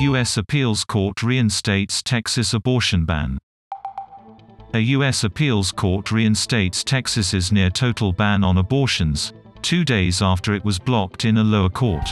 U.S. appeals court reinstates Texas abortion ban. A U.S. appeals court reinstates Texas's near total ban on abortions, two days after it was blocked in a lower court.